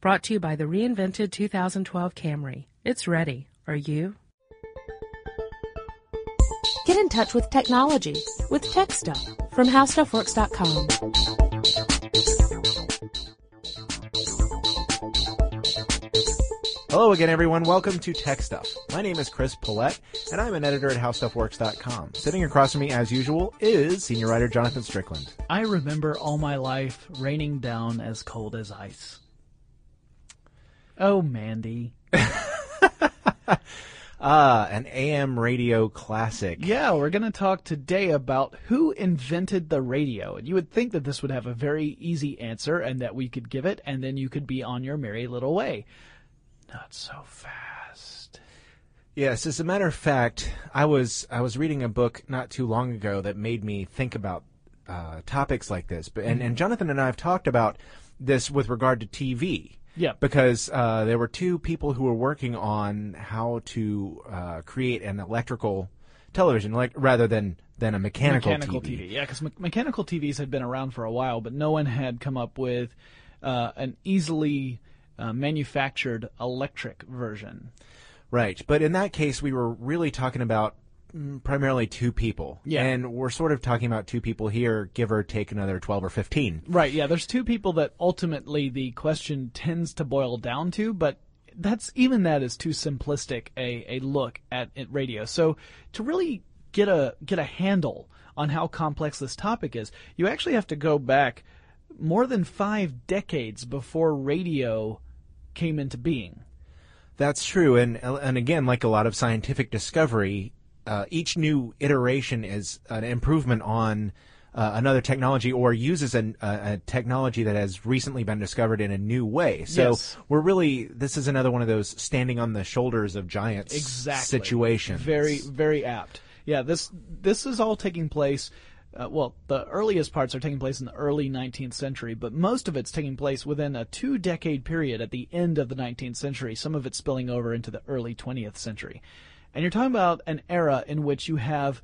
Brought to you by the reinvented 2012 Camry. It's ready. Are you? Get in touch with technology with Tech Stuff from HowStuffWorks.com. Hello again, everyone. Welcome to Tech Stuff. My name is Chris Pollette, and I'm an editor at HowStuffWorks.com. Sitting across from me, as usual, is senior writer Jonathan Strickland. I remember all my life raining down as cold as ice. Oh, Mandy. Ah, an AM radio classic. Yeah, we're going to talk today about who invented the radio. And you would think that this would have a very easy answer and that we could give it, and then you could be on your merry little way. Not so fast. Yes, as a matter of fact, I was I was reading a book not too long ago that made me think about uh, topics like this. But and, and Jonathan and I have talked about this with regard to TV. Yeah. Because uh, there were two people who were working on how to uh, create an electrical television, like rather than than a mechanical, mechanical TV. Yeah, because me- mechanical TVs had been around for a while, but no one had come up with uh, an easily uh, manufactured electric version. Right. But in that case, we were really talking about Mm, primarily two people. Yeah. And we're sort of talking about two people here, give or take another 12 or 15. Right, yeah, there's two people that ultimately the question tends to boil down to, but that's even that is too simplistic a, a look at, at radio. So to really get a get a handle on how complex this topic is, you actually have to go back more than five decades before radio came into being. That's true. And, and again, like a lot of scientific discovery, uh, each new iteration is an improvement on uh, another technology or uses an, uh, a technology that has recently been discovered in a new way. So Yes. we're really, this is another one of those standing on the shoulders of giants exactly situations. Very very apt. Yeah, this this is all taking place. Uh, well, the earliest parts are taking place in the early 19th century, but most of it's taking place within a two-decade period at the end of the 19th century. Some of it spilling over into the early 20th century, and you're talking about an era in which you have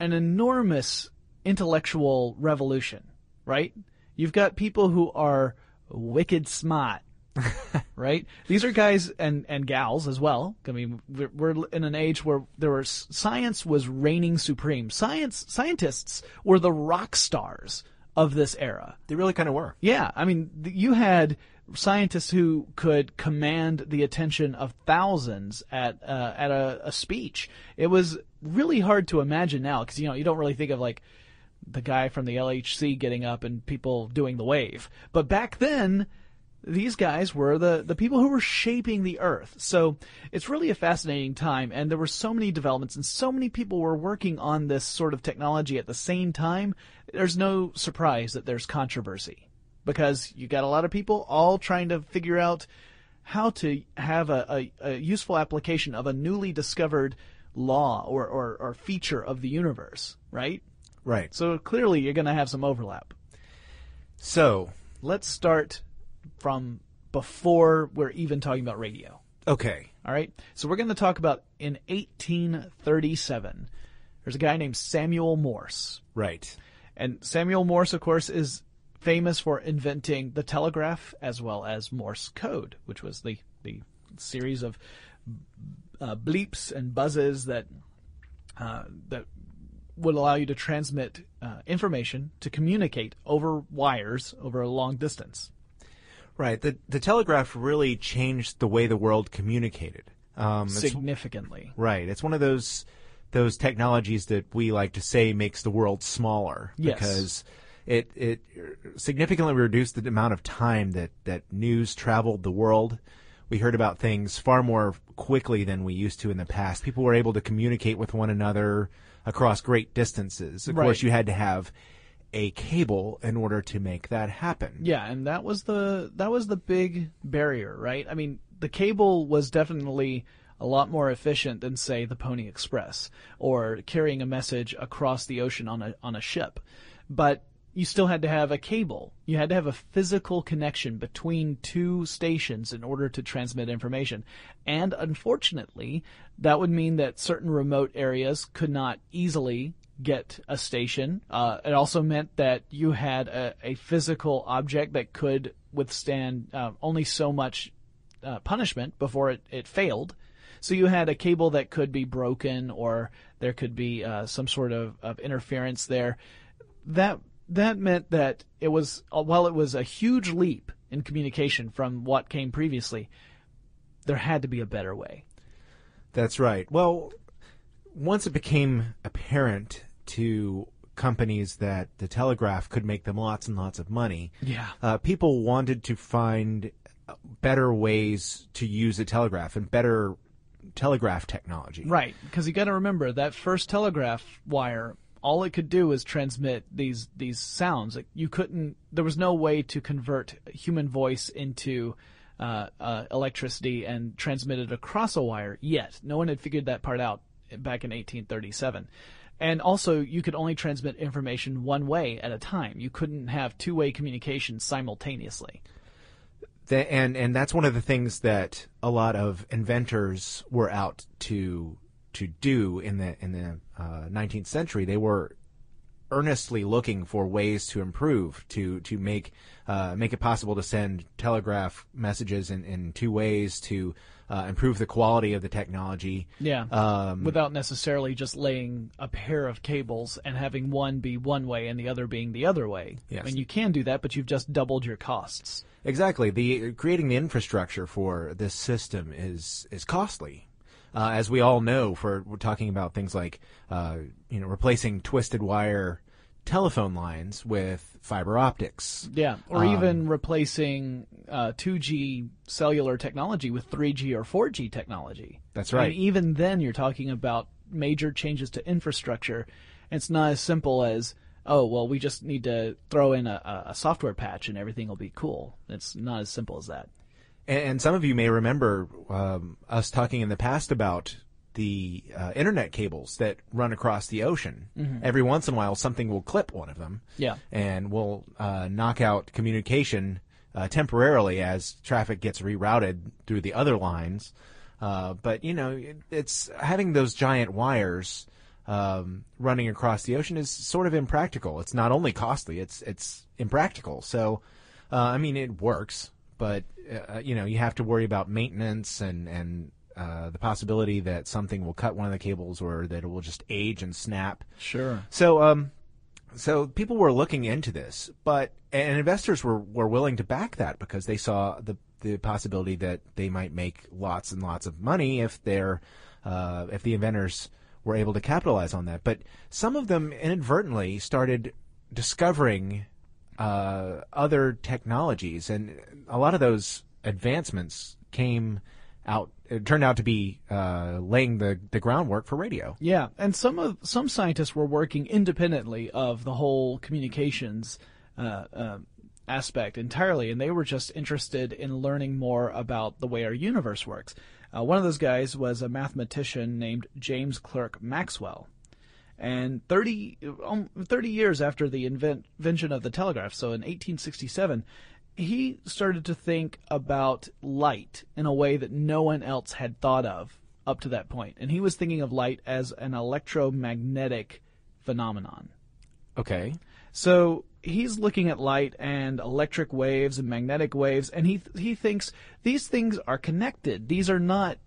an enormous intellectual revolution, right? You've got people who are wicked smart, right? These are guys and, and gals as well. I mean, we're, we're in an age where there was science was reigning supreme. Science scientists were the rock stars of this era. They really kind of were. Yeah, I mean, you had scientists who could command the attention of thousands at uh, at a, a speech. It was really hard to imagine now because you know you don't really think of like the guy from the LHC getting up and people doing the wave, but back then. These guys were the, the people who were shaping the earth. So it's really a fascinating time, and there were so many developments, and so many people were working on this sort of technology at the same time. There's no surprise that there's controversy because you got a lot of people all trying to figure out how to have a, a, a useful application of a newly discovered law or, or, or feature of the universe, right? Right. So clearly you're going to have some overlap. So, Let's start from before we're even talking about radio. okay. All right. So we're going to talk about in 1837. There's a guy named Samuel Morse. Right. And Samuel Morse, of course, is famous for inventing the telegraph as well as Morse code, which was the, the series of uh, bleeps and buzzes that uh, that would allow you to transmit uh, information to communicate over wires over a long distance. Right. The the telegraph really changed the way the world communicated. Um, it's- Significantly. right. It's one of those those technologies that we like to say makes the world smaller Yes. because it it significantly reduced the amount of time that that news traveled the world. We heard about things far more quickly than we used to in the past. People were able to communicate with one another across great distances. Of Right. course, you had to have a cable in order to make that happen. Yeah, and that was the that was the big barrier, right? I mean, the cable was definitely a lot more efficient than say the Pony Express or carrying a message across the ocean on a on a ship. But you still had to have a cable. You had to have a physical connection between two stations in order to transmit information. And unfortunately, that would mean that certain remote areas could not easily get a station. Uh, it also meant that you had a, a physical object that could withstand uh, only so much uh, punishment before it, it failed. So you had a cable that could be broken, or there could be uh, some sort of, of interference there. That that meant that it was uh, while it was a huge leap in communication from what came previously, there had to be a better way. That's right. Well, once it became apparent to companies that the telegraph could make them lots and lots of money, Yeah. uh, people wanted to find better ways to use a telegraph and better telegraph technology. Right, because you got to remember that first telegraph wire. All it could do was transmit these these sounds. Like you couldn't. There was no way to convert human voice into uh, uh, electricity and transmit it across a wire yet. No one had figured that part out back in 1837. And also, you could only transmit information one way at a time. You couldn't have two way communication simultaneously. Th- and and that's one of the things that a lot of inventors were out to to do in the in the uh, 19th century. They were earnestly looking for ways to improve to to make uh, make it possible to send telegraph messages in, in two ways to uh, improve the quality of the technology. Yeah. Um, Without necessarily just laying a pair of cables and having one be one way and the other being the other way. Yes. I mean, you can do that, but you've just doubled your costs. Exactly. The creating the infrastructure for this system is is costly. Uh, as we all know, for we're talking about things like uh, you know replacing twisted wire telephone lines with fiber optics. Yeah. Or Um, even replacing uh, 2G cellular technology with 3G or 4G technology. That's right. mean, even then, you're talking about major changes to infrastructure. It's not as simple as, oh, well, we just need to throw in a- a software patch and everything will be cool. It's not as simple as that. And, some of you may remember um, us talking in the past about the uh, internet cables that run across the ocean. Every once in a while, something will clip one of them. Yeah. and will uh, knock out communication uh, temporarily as traffic gets rerouted through the other lines. Uh, but you know, it, it's having those giant wires um, running across the ocean is sort of impractical. It's not only costly; it's it's impractical. So, uh, I mean, it works, but uh, you know, you have to worry about maintenance and and uh, the possibility that something will cut one of the cables or that it will just age and snap. Sure. So, um, so people were looking into this, but and investors were, were willing to back that because they saw the the possibility that they might make lots and lots of money if they're uh, if the inventors were able to capitalize on that. But some of them inadvertently started discovering uh, other technologies, and a lot of those advancements came out. It turned out to be uh, laying the, the groundwork for radio. Yeah, and some of some scientists were working independently of the whole communications uh, uh, aspect entirely, and they were just interested in learning more about the way our universe works. Uh, one of those guys was a mathematician named James Clerk Maxwell. And 30, um, 30 years after the invent, invention of the telegraph, so in 1867, he started to think about light in a way that no one else had thought of up to that point. And he was thinking of light as an electromagnetic phenomenon. Okay. So he's looking at light and electric waves and magnetic waves, and he he thinks these things are connected. These are not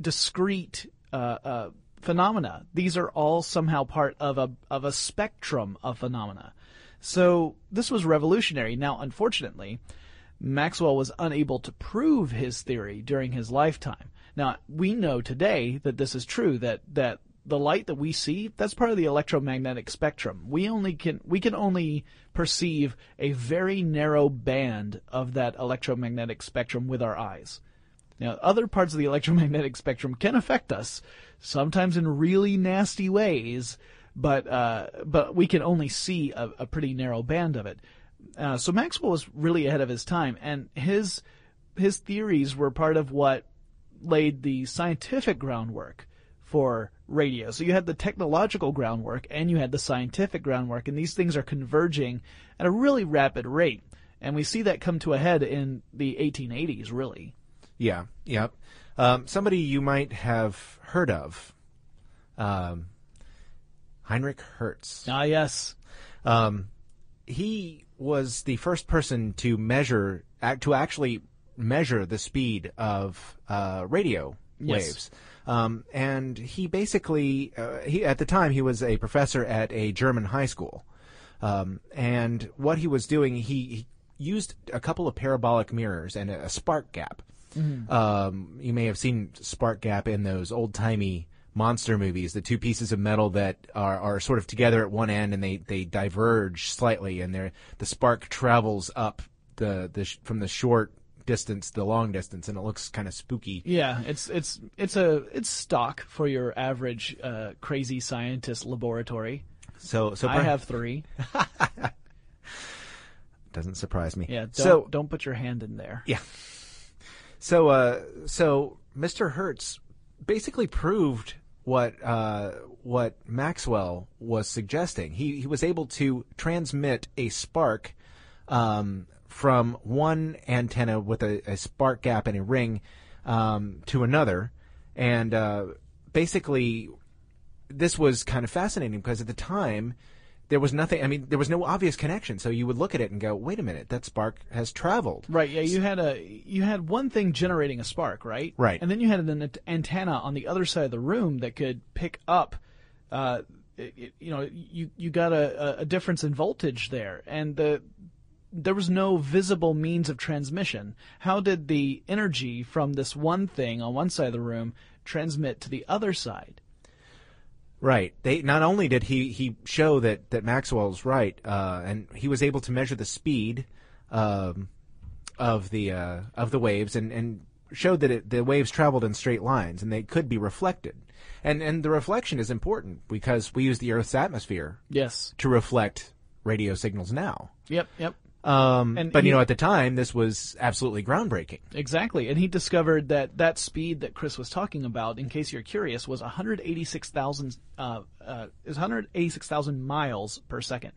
discrete uh, uh, phenomena. These are all somehow part of a of a spectrum of phenomena. So this was revolutionary. Now, unfortunately, Maxwell was unable to prove his theory during his lifetime. Now, we know today that this is true that that the light that we see, that's part of the electromagnetic spectrum. We only can we can only perceive a very narrow band of that electromagnetic spectrum with our eyes. Now, other parts of the electromagnetic spectrum can affect us, sometimes in really nasty ways, but uh, but we can only see a, a pretty narrow band of it. Uh, so Maxwell was really ahead of his time, and his his theories were part of what laid the scientific groundwork for radio. So you had the technological groundwork and you had the scientific groundwork, and these things are converging at a really rapid rate. And we see that come to a head in the 1880s, really. Yeah, yeah. Um, somebody you might have heard of, um, Heinrich Hertz. Ah, yes. Um, he was the first person to measure, to actually measure the speed of uh, radio Yes. waves. Um, and he basically, uh, he at the time he was a professor at a German high school. Um, and what he was doing, he, he used a couple of parabolic mirrors and a, a spark gap. Um, you may have seen spark gap in those old timey monster movies, the two pieces of metal that are, are sort of together at one end and they, they diverge slightly and they're, the spark travels up the, the, sh- from the short distance, to the long distance, and it looks kind of spooky. Yeah, it's it's it's a it's stock for your average uh, crazy scientist laboratory. So, so I have three. doesn't surprise me. Yeah, don't so don't put your hand in there. Yeah. So, uh, so Mr. Hertz basically proved what uh, what Maxwell was suggesting. He he was able to transmit a spark um, from one antenna with a, a spark gap and a ring um, to another, and uh, basically this was kind of fascinating because at the time there was nothing. I mean, there was no obvious connection. So you would look at it and go, "Wait a minute, that spark has traveled." Right. Yeah. You had a you had one thing generating a spark, right? Right. And then you had an antenna on the other side of the room that could pick up. Uh, it- you know, you you got a, a difference in voltage there, and the there was no visible means of transmission. How did the energy from this one thing on one side of the room transmit to the other side? Right. They not only did he he show that that Maxwell's right, uh, and he was able to measure the speed um, of the uh, of the waves, and and showed that it, the waves traveled in straight lines, and they could be reflected. And and the reflection is important because we use the Earth's atmosphere Yes. to reflect radio signals now. Yep. Yep. Um, And but he- you know, at the time, this was absolutely groundbreaking. Exactly, and he discovered that that speed that Chris was talking about, in case you're curious, was 186,000 uh, uh, is 186,000 miles per second.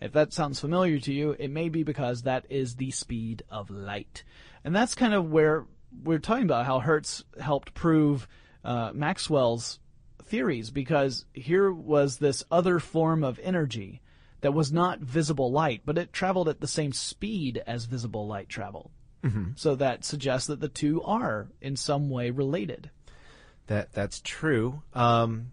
If that sounds familiar to you, it may be because that is the speed of light, and that's kind of where we're talking about how Hertz helped prove uh, Maxwell's theories, because here was this other form of energy that was not visible light, but it traveled at the same speed as visible light traveled. So that suggests that the two are in some way related. That that's true. Um,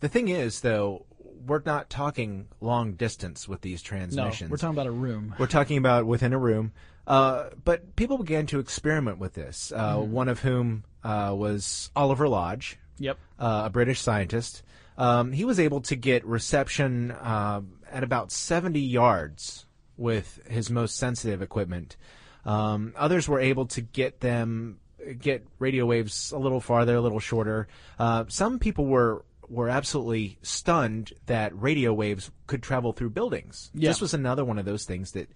the thing is, though, we're not talking long distance with these No, transmissions. we're talking about a room. We're talking about within a room. Uh, but people began to experiment with this. Uh, Mm-hmm. One of whom uh, was Oliver Lodge, Yep. uh, a British scientist. Um, he was able to get reception uh, at about 70 yards with his most sensitive equipment. Um, others were able to get them get radio waves a little farther, a little shorter. Uh, some people were were absolutely stunned that radio waves could travel through buildings. Yeah. This was another one of those things that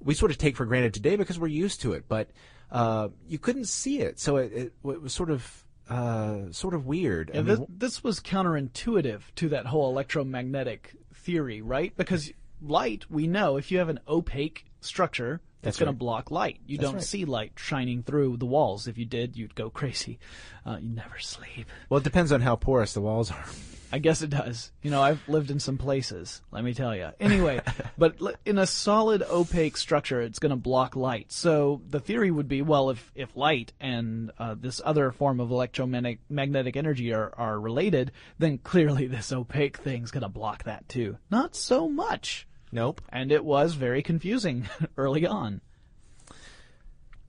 we sort of take for granted today because we're used to it, but uh, you couldn't see it, so it, it, it was sort of uh, sort of weird. I And mean, this, this was counterintuitive to that whole electromagnetic theory, right? Because light, we know, if you have an opaque structure, That's it's going right. to block light. You That's don't right. see light shining through the walls. If you did, you'd go crazy. Uh, you never sleep. well, it depends on how porous the walls are. I guess it does. You know, I've lived in some places, let me tell you. Anyway, but in a solid opaque structure, it's going to block light. So the theory would be, well, if, if light and uh, this other form of electromagnetic energy are, are related, then clearly this opaque thing's going to block that too. Not so much. Nope, And it was very confusing early on.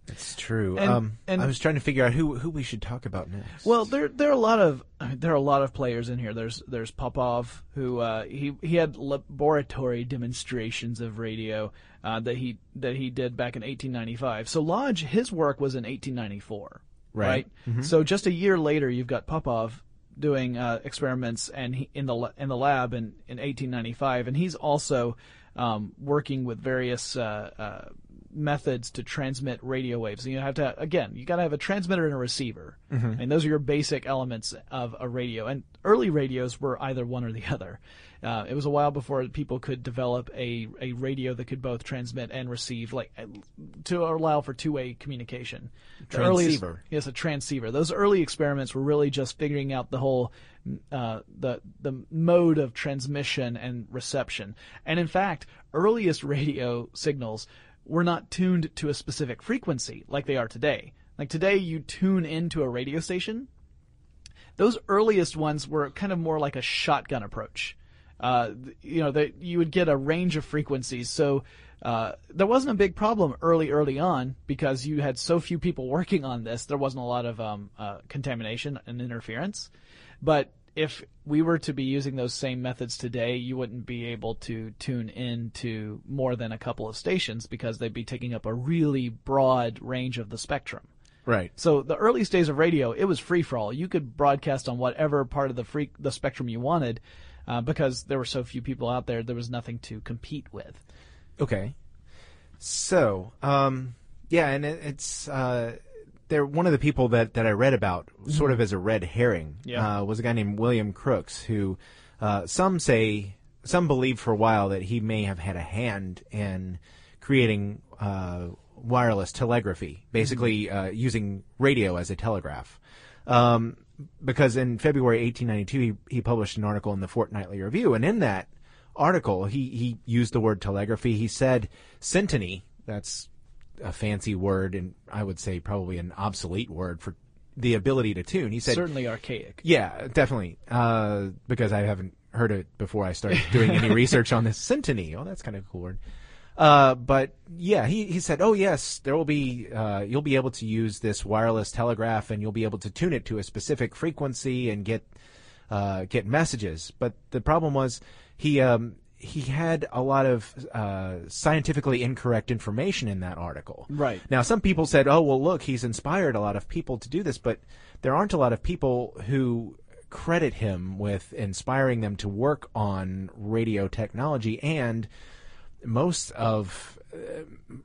it's true. And- um, and- I was trying to figure out who who we should talk about next. Well, there there are a lot of there are a lot of players in here. There's there's Popov who uh, he he had laboratory demonstrations of radio uh, that he that he did back in 1895. So Lodge his work was in 1894, Right. So just a year later, you've got Popov doing uh, experiments and he, in the in the lab in in 1895, and he's also um, working with various uh, uh, methods to transmit radio waves. And you have to again, you got to have a transmitter and a receiver, and those are your basic elements of a radio. And early radios were either one or the other. Uh, it was a while before people could develop a, a radio that could both transmit and receive, like uh, to allow for two way communication. The earliest- Transceiver. yes, a transceiver. Those early experiments were really just figuring out the whole uh, the the mode of transmission and reception. And in fact, earliest radio signals were not tuned to a specific frequency like they are today. Like today, you tune into a radio station. Those earliest ones were kind of more like a shotgun approach. Uh, you know, that you would get a range of frequencies. So uh, there wasn't a big problem early, early on because you had so few people working on this. There wasn't a lot of um, uh, contamination and interference. But if we were to be using those same methods today, you wouldn't be able to tune in to more than a couple of stations because they'd be taking up a really broad range of the spectrum. Right. So the earliest days of radio, it was free for all. You could broadcast on whatever part of the free the spectrum you wanted, uh, because there were so few people out there. There was nothing to compete with. Okay. So, um, yeah, and it, it's uh, there. One of the people that, that I read about, sort of as a red herring, Yeah. uh, was a guy named William Crookes, who uh, some say, some believe for a while that he may have had a hand in creating uh, wireless telegraphy, basically uh, using radio as a telegraph. Um, because in February 1892, he, he published an article in the Fortnightly Review, and in that article, he, he used the word telegraphy. He said syntony, that's a fancy word, and I would say probably an obsolete word for the ability to tune. He said, Certainly archaic. yeah, definitely, uh, because I haven't heard it before I started doing any research on this syntony. Oh, that's kind of a cool word. Uh, but yeah, he, he said, oh yes, there will be, uh, you'll be able to use this wireless telegraph and you'll be able to tune it to a specific frequency and get, uh, get messages. But the problem was he, um, he had a lot of, uh, scientifically incorrect information in that article. Right. Now, some people said, oh, well, look, he's inspired a lot of people to do this, but there aren't a lot of people who credit him with inspiring them to work on radio technology and most of uh,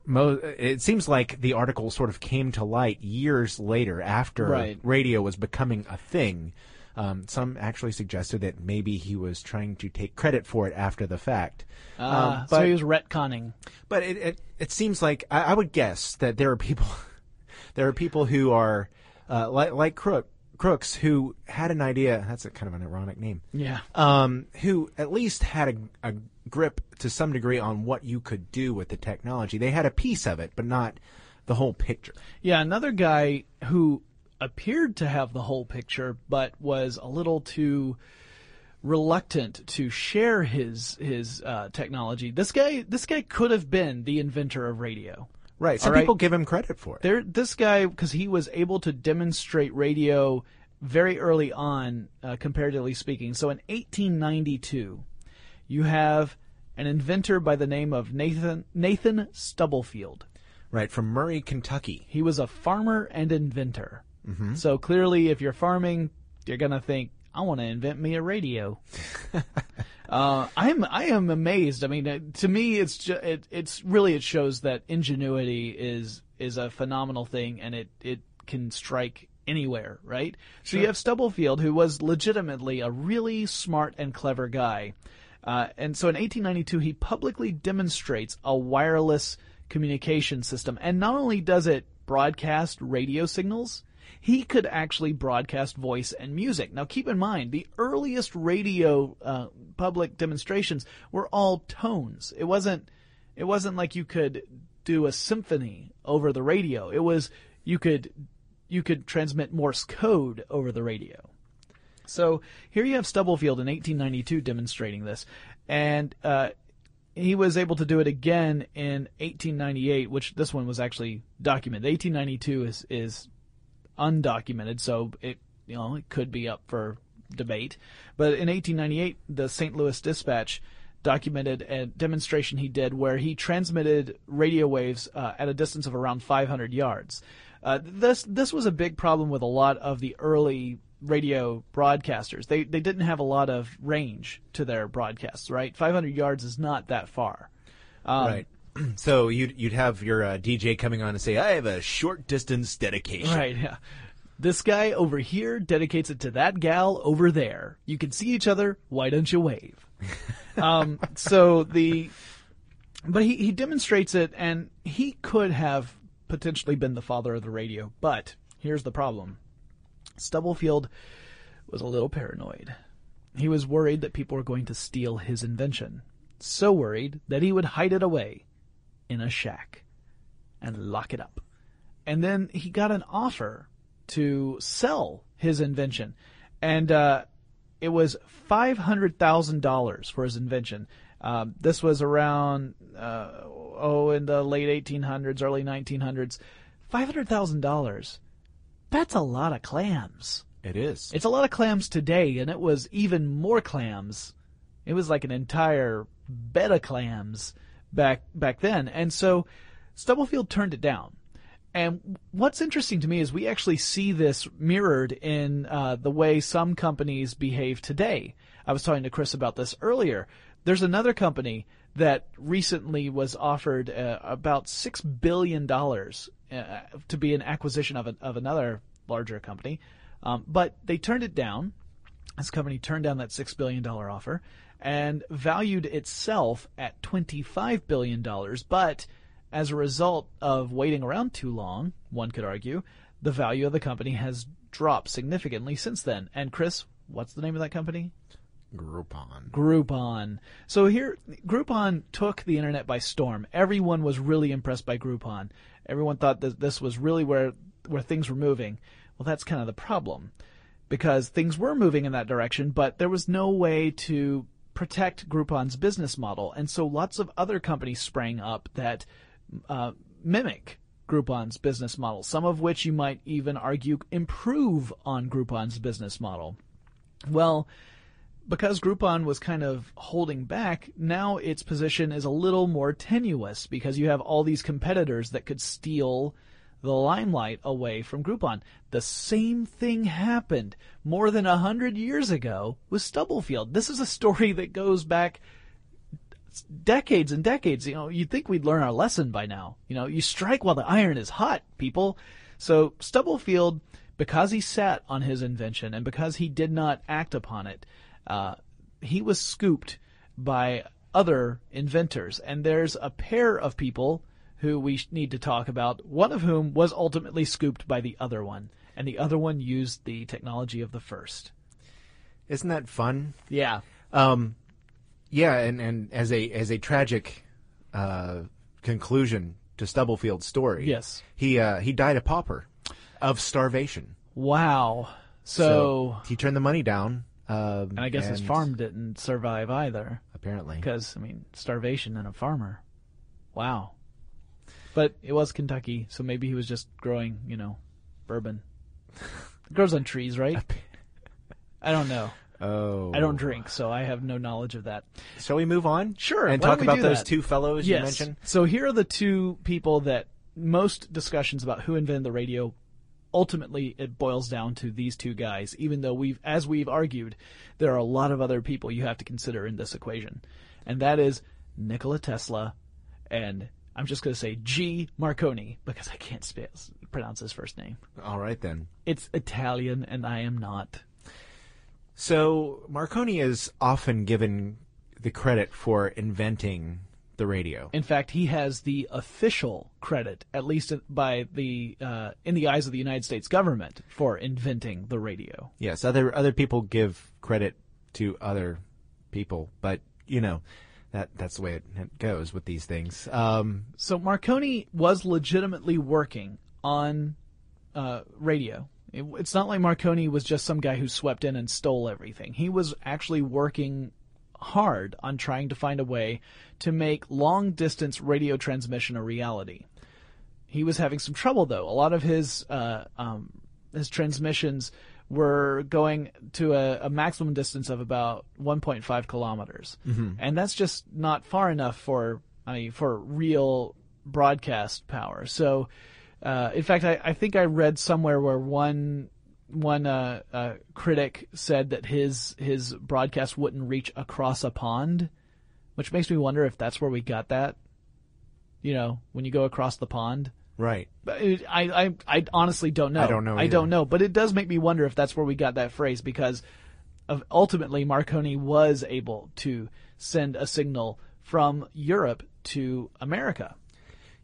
mo- it seems like the article sort of came to light years later after Right. radio was becoming a thing. Um, some actually suggested that maybe he was trying to take credit for it after the fact. Uh, Um, so he was retconning. but it, it it seems like I, I would guess that there are people there are people who are uh, like like Crook, Crookes who had an idea. That's a kind of an ironic name. Yeah. Um, who at least had a, a grip to some degree on what you could do with the technology. They had a piece of it, but not the whole picture. Yeah, another guy who appeared to have the whole picture, but was a little too reluctant to share his his uh, technology. This guy, this guy could have been the inventor of radio. Right. Some right. people give him credit for it. There, this guy, because he was able to demonstrate radio very early on, uh, comparatively speaking. So in 1892, you have an inventor by the name of Nathan Nathan Stubblefield. Right. From Murray, Kentucky. He was a farmer and inventor. So clearly, if you're farming, you're gonna think, "I want to invent me a radio." uh, I'm I am amazed. I mean, uh, to me, it's ju- it, it's really it shows that ingenuity is is a phenomenal thing, and it it can strike anywhere, right? So you have Stubblefield, who was legitimately a really smart and clever guy. Uh, and so in 1892, he publicly demonstrates a wireless communication system. And not only does it broadcast radio signals, he could actually broadcast voice and music. Now keep in mind, the earliest radio uh, public demonstrations were all tones. It wasn't, it wasn't like you could do a symphony over the radio. It was, you could, you could transmit Morse code over the radio. So here you have Stubblefield in 1892 demonstrating this, and uh, he was able to do it again in 1898, which this one was actually documented. 1892 is is undocumented, so it you know it could be up for debate. But in 1898, the St. Louis Dispatch documented a demonstration he did where he transmitted radio waves uh, at a distance of around 500 yards. Uh, this this was a big problem with a lot of the early radio broadcasters. They they didn't have a lot of range to their broadcasts, right? 500 yards is not that far. Um, Right. So you'd you'd have your uh, DJ coming on and say, "I have a short distance dedication." Right, yeah. This guy over here dedicates it to that gal over there. You can see each other. Why don't you wave? um, so the, but he, he demonstrates it and he could have potentially been the father of the radio. But here's the problem. Stubblefield was a little paranoid. He was worried that people were going to steal his invention. So worried that he would hide it away in a shack and lock it up. And then he got an offer to sell his invention. And uh, it was $500,000 for his invention. Um, this was around, uh, oh, in the late 1800s, early 1900s. $500,000. That's a lot of clams. It is. It's a lot of clams today, and it was even more clams. It was like an entire bed of clams back back then. And so Stubblefield turned it down. And what's interesting to me is we actually see this mirrored in uh, the way some companies behave today. I was talking to Chris about this earlier. There's another company that recently was offered uh, about six billion dollars uh, to be an acquisition of, of another larger company, um, but they turned it down. This company turned down that six billion dollar offer and valued itself at twenty five billion dollars, but as a result of waiting around too long, one could argue, the value of the company has dropped significantly since then. And Chris, what's the name of that company? Groupon. Groupon. So here, Groupon took the internet by storm. Everyone was really impressed by Groupon. Everyone thought that this was really where where things were moving. Well, that's kind of the problem, because things were moving in that direction, but there was no way to protect Groupon's business model, and so lots of other companies sprang up that uh, mimic Groupon's business model, some of which you might even argue improve on Groupon's business model. Well, because Groupon was kind of holding back, now its position is a little more tenuous because you have all these competitors that could steal the limelight away from Groupon. The same thing happened more than a hundred years ago with Stubblefield. This is a story that goes back decades and decades. You know, you'd think we'd learn our lesson by now. You know, you strike while the iron is hot, people. So Stubblefield, because he sat on his invention and because he did not act upon it, uh, he was scooped by other inventors. And there's a pair of people who we need to talk about, one of whom was ultimately scooped by the other one. And the other one used the technology of the first. Isn't that fun? Yeah. Um, yeah, and, and as a as a tragic uh, conclusion to Stubblefield's story, Yes. he uh, he died a pauper of starvation. Wow. So, he turned the money down. Um, and I guess his farm didn't survive either. apparently. Because, I mean, starvation and a farmer. Wow. But it was Kentucky, so maybe he was just growing, you know, bourbon. It grows on trees, right? I don't know. Oh, I don't drink, so I have no knowledge of that. Shall we move on? Sure, and talk about those that? two fellows you mentioned. So here are the two people that most discussions about who invented the radio ultimately it boils down to these two guys even though we've as we've argued there are a lot of other people you have to consider in this equation. And that is Nikola Tesla and I'm just going to say G. Marconi because I can't sp- pronounce his first name. All right then. it's Italian and I am not. So Marconi is often given the credit for inventing the radio. In fact, he has the official credit, at least by the uh, in the eyes of the United States government, for inventing the radio. Yes, other other people give credit to other people, but you know that that's the way it, it goes with these things. Um, So Marconi was legitimately working on uh, radio. It, it's not like Marconi was just some guy who swept in and stole everything. He was actually working hard on trying to find a way to make long distance radio transmission a reality. He was having some trouble though. A lot of his uh, um, his transmissions were going to a, a maximum distance of about 1.5 kilometers, and that's just not far enough for I mean for real broadcast power. So, uh, in fact, I, I think I read somewhere where one one uh, uh, critic said that his his broadcast wouldn't reach across a pond, which makes me wonder if that's where we got that. You know, when you go across the pond. Right. But it- I, I, I honestly don't know. I don't know I either. don't know. But it does make me wonder if that's where we got that phrase because of ultimately Marconi was able to send a signal from Europe to America.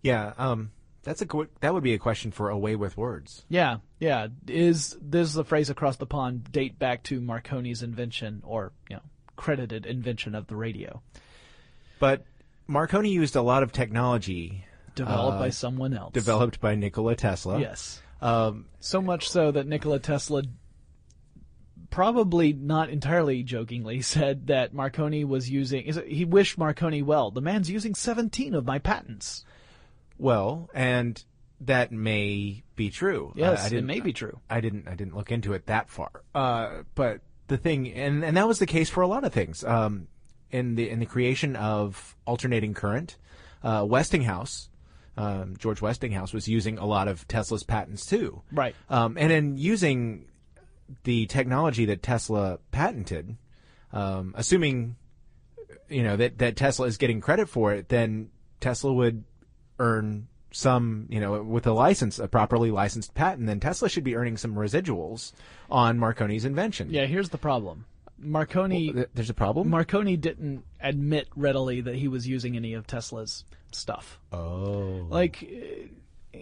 Yeah. Um. That's a that would be a question for away with words. Yeah, yeah. Is this the phrase across the pond date back to Marconi's invention or, you know, credited invention of the radio But Marconi used a lot of technology developed by someone else? developed by Nikola Tesla. Yes. Um. So much so that Nikola Tesla probably not entirely jokingly said that Marconi was using he wished Marconi well. The man's using 17 of my patents. Well, and that may be true. Yes, I, I it may be true. I didn't. I didn't look into it that far. Uh, but the thing, and and that was the case for a lot of things. Um, in the in the creation of alternating current, uh, Westinghouse, um, George Westinghouse was using a lot of Tesla's patents too. Right. Um, and in using the technology that Tesla patented, um, assuming you know that that Tesla is getting credit for it, then Tesla would earn some, you know, with a license, a properly licensed patent, then Tesla should be earning some residuals on Marconi's invention. Yeah, here's the problem. Marconi Th- There's a problem. Marconi didn't admit readily that he was using any of Tesla's stuff. oh, Like uh,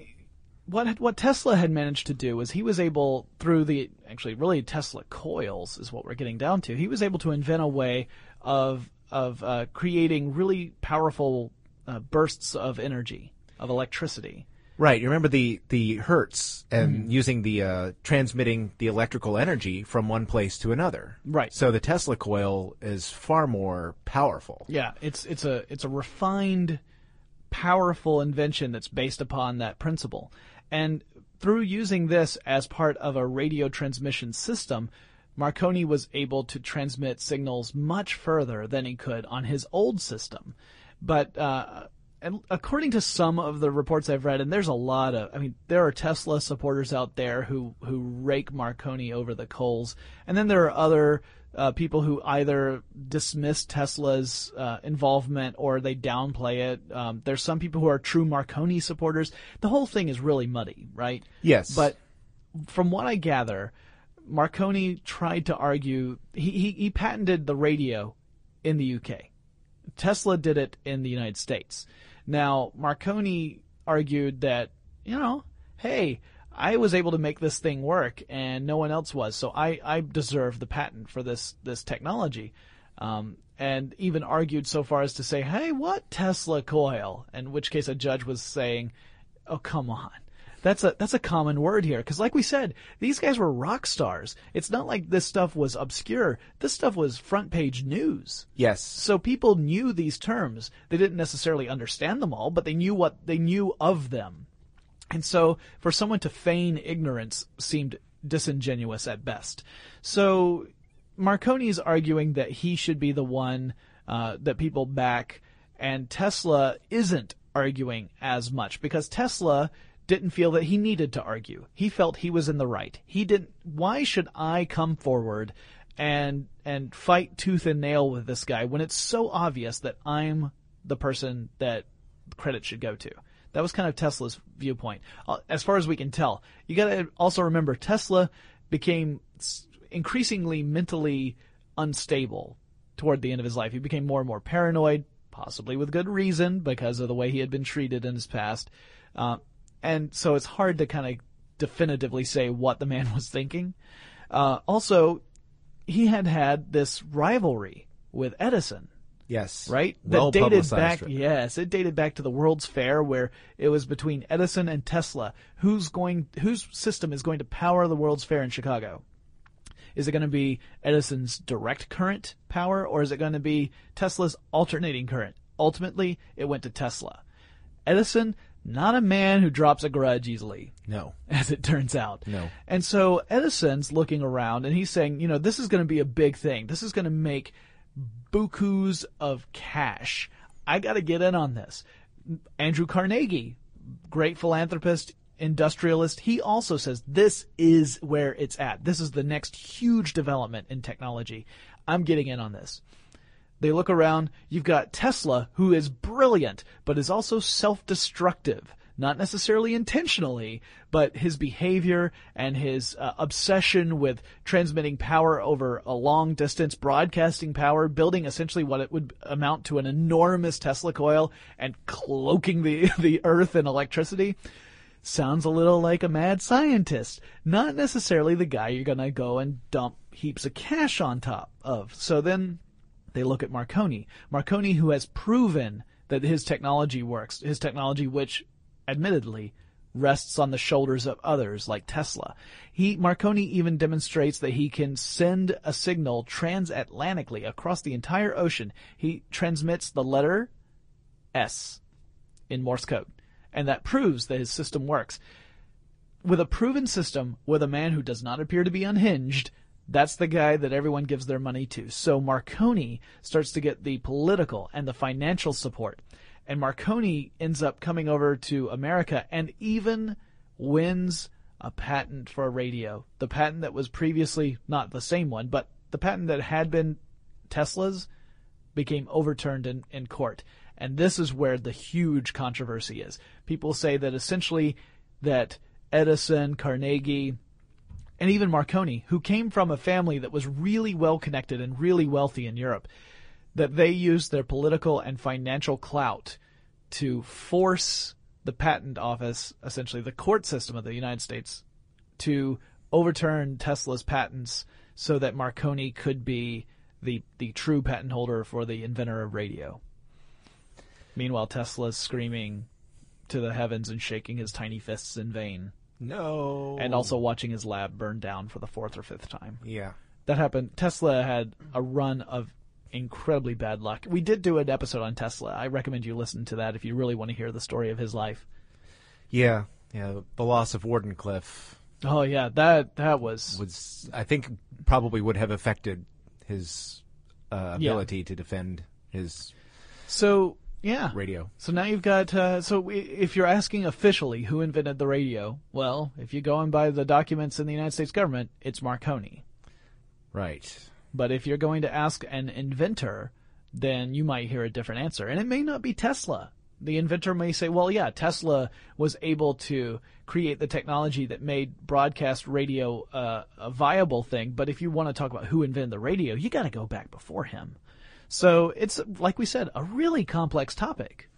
what what Tesla had managed to do was he was able through the actually really Tesla coils is what we're getting down to. He was able to invent a way of of uh, creating really powerful uh, bursts of energy of electricity. right. You remember the the hertz and Mm-hmm. using the uh, transmitting the electrical energy from one place to another. Right. So the Tesla coil is far more powerful. Yeah, it's it's a it's a refined, powerful invention that's based upon that principle. And through using this as part of a radio transmission system, Marconi was able to transmit signals much further than he could on his old system. But uh, and according to some of the reports I've read, and there's a lot of, I mean, there are Tesla supporters out there who who rake Marconi over the coals, and then there are other uh, people who either dismiss Tesla's uh, involvement or they downplay it. Um, there's some people who are true Marconi supporters. The whole thing is really muddy, right? Yes. But from what I gather, Marconi tried to argue he, he, he patented the radio in the UK. Tesla did it in the United States. Now, Marconi argued that, you know, hey, I was able to make this thing work and no one else was, so I, I deserve the patent for this, this technology. Um, and even argued so far as to say, hey, what Tesla coil? In which case a judge was saying, oh, come on. That's a that's a common word here because, like we said, these guys were rock stars. It's not like this stuff was obscure. This stuff was front page news. yes. So people knew these terms. They didn't necessarily understand them all, but they knew what they knew of them. And so for someone to feign ignorance seemed disingenuous at best. So Marconi is arguing that he should be the one uh, that people back, and Tesla isn't arguing as much because Tesla didn't feel that he needed to argue. He felt he was in the right. He didn't. Why should I come forward and and fight tooth and nail with this guy when it's so obvious that I'm the person that credit should go to? That was kind of Tesla's viewpoint, uh, as far as we can tell. You got to also remember Tesla became increasingly mentally unstable toward the end of his life. He became more and more paranoid, possibly with good reason because of the way he had been treated in his past. Uh, and so it's hard to kind of definitively say what the man was thinking. Uh, also, he had had this rivalry with Edison Yes. right? Well that dated back, yes, it dated back to the World's Fair where it was between Edison and Tesla. Who's going, whose system is going to power the World's Fair in Chicago? Is it going to be Edison's direct current power or is it going to be Tesla's alternating current? Ultimately, it went to Tesla. Edison, not a man who drops a grudge easily No. as it turns out. No. And so Edison's looking around and he's saying, you know, this is going to be a big thing. This is going to make bukus of cash. I got to get in on this. Andrew Carnegie, great philanthropist, industrialist, he also says this is where it's at. This is the next huge development in technology. I'm getting in on this. They look around. You've got Tesla, who is brilliant, but is also self-destructive. Not necessarily intentionally, but his behavior and his uh, obsession with transmitting power over a long distance, broadcasting power, building essentially what it would amount to an enormous Tesla coil and cloaking the, the earth in electricity sounds a little like a mad scientist. Not necessarily the guy you're gonna go and dump heaps of cash on top of. So then they look at Marconi. Marconi who has proven that his technology works, his technology which admittedly rests on the shoulders of others like Tesla. He Marconi even demonstrates that he can send a signal transatlantically across the entire ocean. He transmits the letter S in Morse code, and that proves that his system works. With a proven system, with a man who does not appear to be unhinged, that's the guy that everyone gives their money to. So Marconi starts to get the political and the financial support and Marconi ends up coming over to America and even wins a patent for a radio. The patent that was previously not the same one, but the patent that had been Tesla's became overturned in, in court. And this is where the huge controversy is. People say that essentially that Edison, Carnegie, and even Marconi, who came from a family that was really well connected and really wealthy in Europe, that they used their political and financial clout to force the patent office, essentially the court system of the United States, to overturn Tesla's patents so that Marconi could be the the true patent holder for the inventor of radio. Meanwhile, Tesla's screaming to the heavens and shaking his tiny fists in vain. No. And also watching his lab burn down for the fourth or fifth time. Yeah. That happened. Tesla had a run of incredibly bad luck. We did do an episode on Tesla. I recommend you listen to that if you really want to hear the story of his life. Yeah. Yeah. The loss of Wardenclyffe Oh yeah, that that was was, I think, probably would have affected his uh, Yeah. ability to defend his so yeah. radio. So now you've got uh, so if you're asking officially who invented the radio, well, if you go and buy the documents in the United States government, it's Marconi. Right. But if you're going to ask an inventor, then you might hear a different answer. And it may not be Tesla. The inventor may say, well, yeah, Tesla was able to create the technology that made broadcast radio uh, a viable thing. But if you want to talk about who invented the radio, you got to go back before him. So it's, like we said, a really complex topic.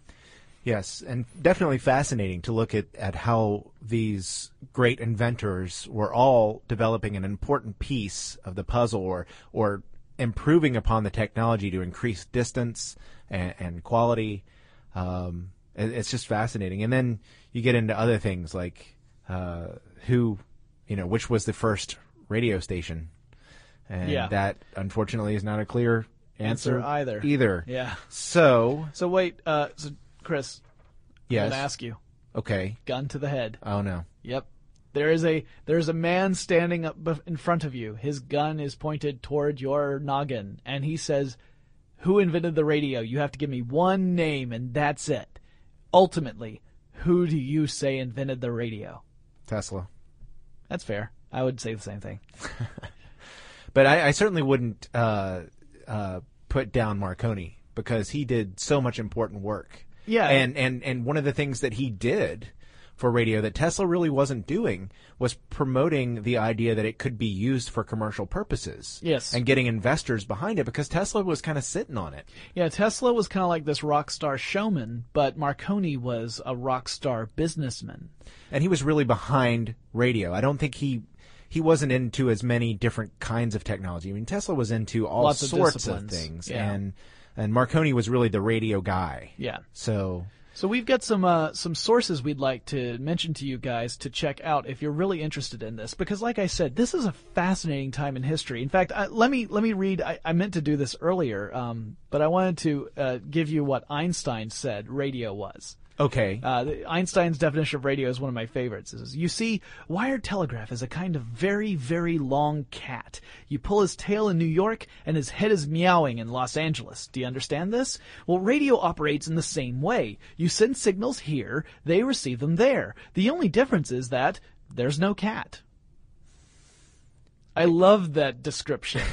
Yes, and definitely fascinating to look at, at how these great inventors were all developing an important piece of the puzzle or or improving upon the technology to increase distance and, and quality. Um, it- it's just fascinating. And then you get into other things like uh, who, you know, which was the first radio station. And Yeah. that unfortunately is not a clear answer, Answer either. Either. Yeah. So, So wait, uh, so Chris, I'm yes. to ask you, Okay. gun to the head. Oh no. Yep. There is a there's a man standing up in front of you. His gun is pointed toward your noggin, and he says, "Who invented the radio? You have to give me one name, and that's it." Ultimately, who do you say invented the radio? Tesla. That's fair. I would say the same thing. But I, I certainly wouldn't uh, uh, put down Marconi because he did so much important work. Yeah. And, and, and one of the things that he did for radio that Tesla really wasn't doing was promoting the idea that it could be used for commercial purposes. Yes. And getting investors behind it because Tesla was kind of sitting on it. Yeah, Tesla was kind of like this rock star showman, but Marconi was a rock star businessman. and he was really behind radio. I don't think he he wasn't into as many different kinds of technology. I mean, Tesla was into all Lots sorts of, disciplines. things, Yeah. and and Marconi was really the radio guy. Yeah. So So we've got some uh, some sources we'd like to mention to you guys to check out if you're really interested in this, because like I said, this is a fascinating time in history. In fact, I, let me let me read. I, I meant to do this earlier, um, but I wanted to uh, give you what Einstein said radio was. Okay, Uh, Einstein's definition of radio is one of my favorites. It says, you see, wired telegraph is a kind of very, very long cat. You pull his tail in New York, and his head is meowing in Los Angeles. Do you understand this? Well, radio operates in the same way. You send signals here, they receive them there. The only difference is that there's no cat. I love that description.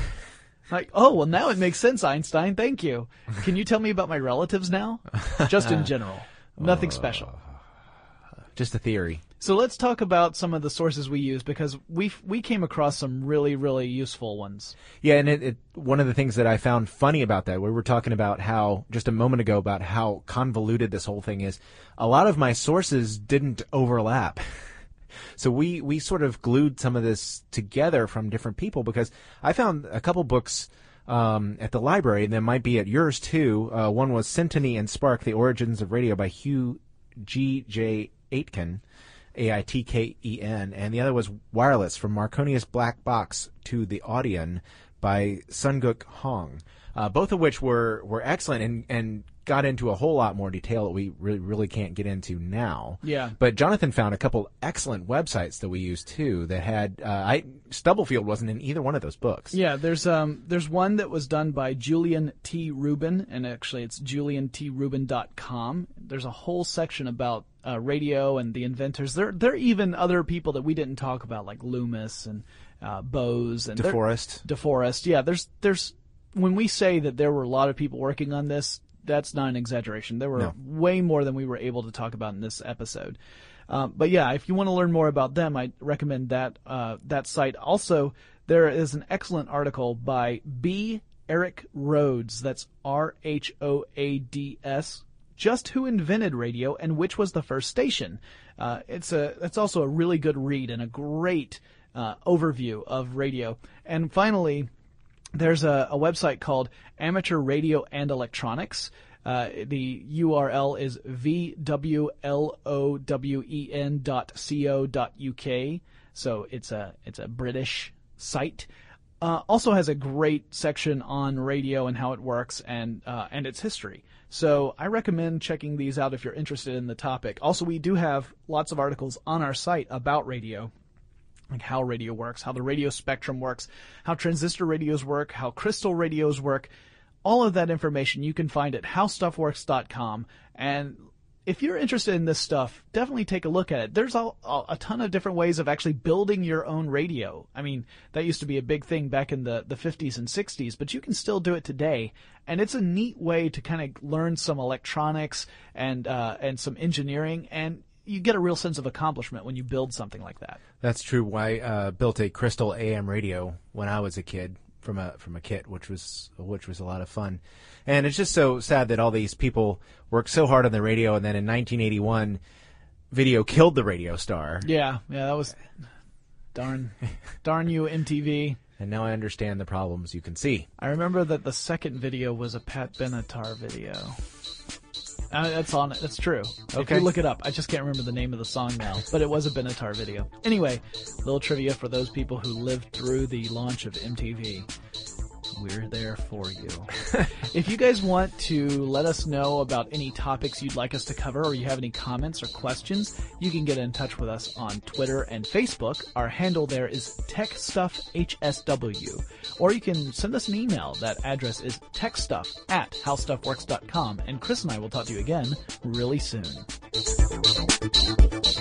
Like, oh, well, now it makes sense, Einstein. Thank you. Can you tell me about my relatives now? Just in general. Nothing special. Uh, just a theory. So let's talk about some of the sources we use because we we came across some really really useful ones. Yeah, and it, it, one of the things that I found funny about that, we were talking about how just a moment ago about how convoluted this whole thing is. A lot of my sources didn't overlap. So we, we sort of glued some of this together from different people because I found a couple books um, at the library, and that might be at yours too. Uh, one was Syntony and Spark: The Origins of Radio by Hugh G. J. Aitken, A I T K E N, and the other was Wireless: From Marconi's Black Box to the Audion by Sungook Hong. Uh, both of which were, were excellent and, and got into a whole lot more detail that we really really can't get into now. Yeah. But Jonathan found a couple excellent websites that we used too that had uh, I Stubblefield wasn't in either one of those books. Yeah, there's um there's one that was done by Julian T. Rubin, and actually it's juliantrubin.com. There's a whole section about uh, radio and the inventors. There there are even other people that we didn't talk about like Loomis and uh, Bose and DeForest. DeForest. Yeah, there's there's when we say that there were a lot of people working on this, that's not an exaggeration. There were No. way more than we were able to talk about in this episode. Um, but yeah, if you want to learn more about them, I recommend that uh, that site. Also, there is an excellent article by B. Eric Rhoads. That's R H O A D S. Just who invented radio and which was the first station. Uh, it's a it's also a really good read and a great uh, overview of radio. And finally, there's a, a website called Amateur Radio and Electronics. Uh, the URL is vwlowen dot co dot uk. So it's a it's a British site. Uh, also has a great section on radio and how it works and uh, and its history. So I recommend checking these out if you're interested in the topic. Also, we do have lots of articles on our site about radio like how radio works, how the radio spectrum works, how transistor radios work, how crystal radios work. All of that information you can find at howstuffworks.com. And if you're interested in this stuff, definitely take a look at it. There's a, a ton of different ways of actually building your own radio. I mean, that used to be a big thing back in the, the 50s and 60s, but you can still do it today. And it's a neat way to kind of learn some electronics and, uh, and some engineering and you get a real sense of accomplishment when you build something like that. That's true. I uh, built a Crystal AM radio when I was a kid from a from a kit, which was which was a lot of fun. And it's just so sad that all these people worked so hard on the radio, and then in 1981, video killed the radio star. Yeah, yeah, that was darn, darn you, MTV. And now I understand the problems you can see. I remember that the second video was a Pat Benatar video. Uh, that's on it. That's true. If Okay. you look it up, I just can't remember the name of the song now, but it was a Benatar video. Anyway, little trivia for those people who lived through the launch of MTV. We're there for you. if you guys want to let us know about any topics you'd like us to cover or you have any comments or questions, you can get in touch with us on Twitter and Facebook. Our handle there is TechStuffHSW. Or you can send us an email. That address is techstuff at howstuffworks.com. And Chris and I will talk to you again really soon.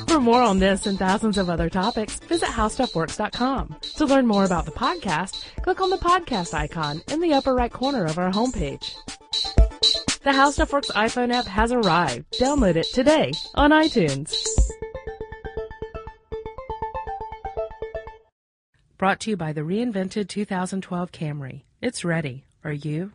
For more on this and thousands of other topics, visit howstuffworks.com. To learn more about the podcast, click on the podcast icon in the upper right corner of our homepage. The Stuff Works iPhone app has arrived. Download it today on iTunes. Brought to you by the reinvented 2012 Camry. It's ready. Are you?